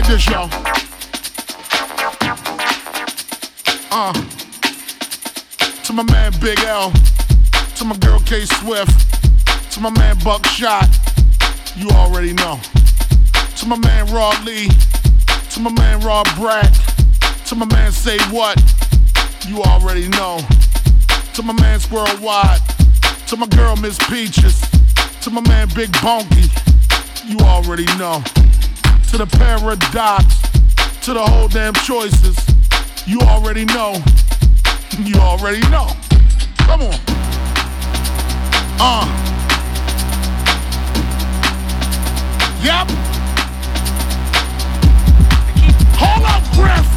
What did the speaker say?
like this, y'all. Uh. To my man Big L. To my girl K Swift. To my man Buckshot. You already know. To my man Raw Lee. To my man Rob Brat. To my man Say What. You already know. To my man Squirrel Wide. To my girl Miss Peaches. To my man Big Bonky. You already know. To the paradox. To the whole damn choices. You already know. You already know. Come on. Uh. Yep. Hold up, Griff.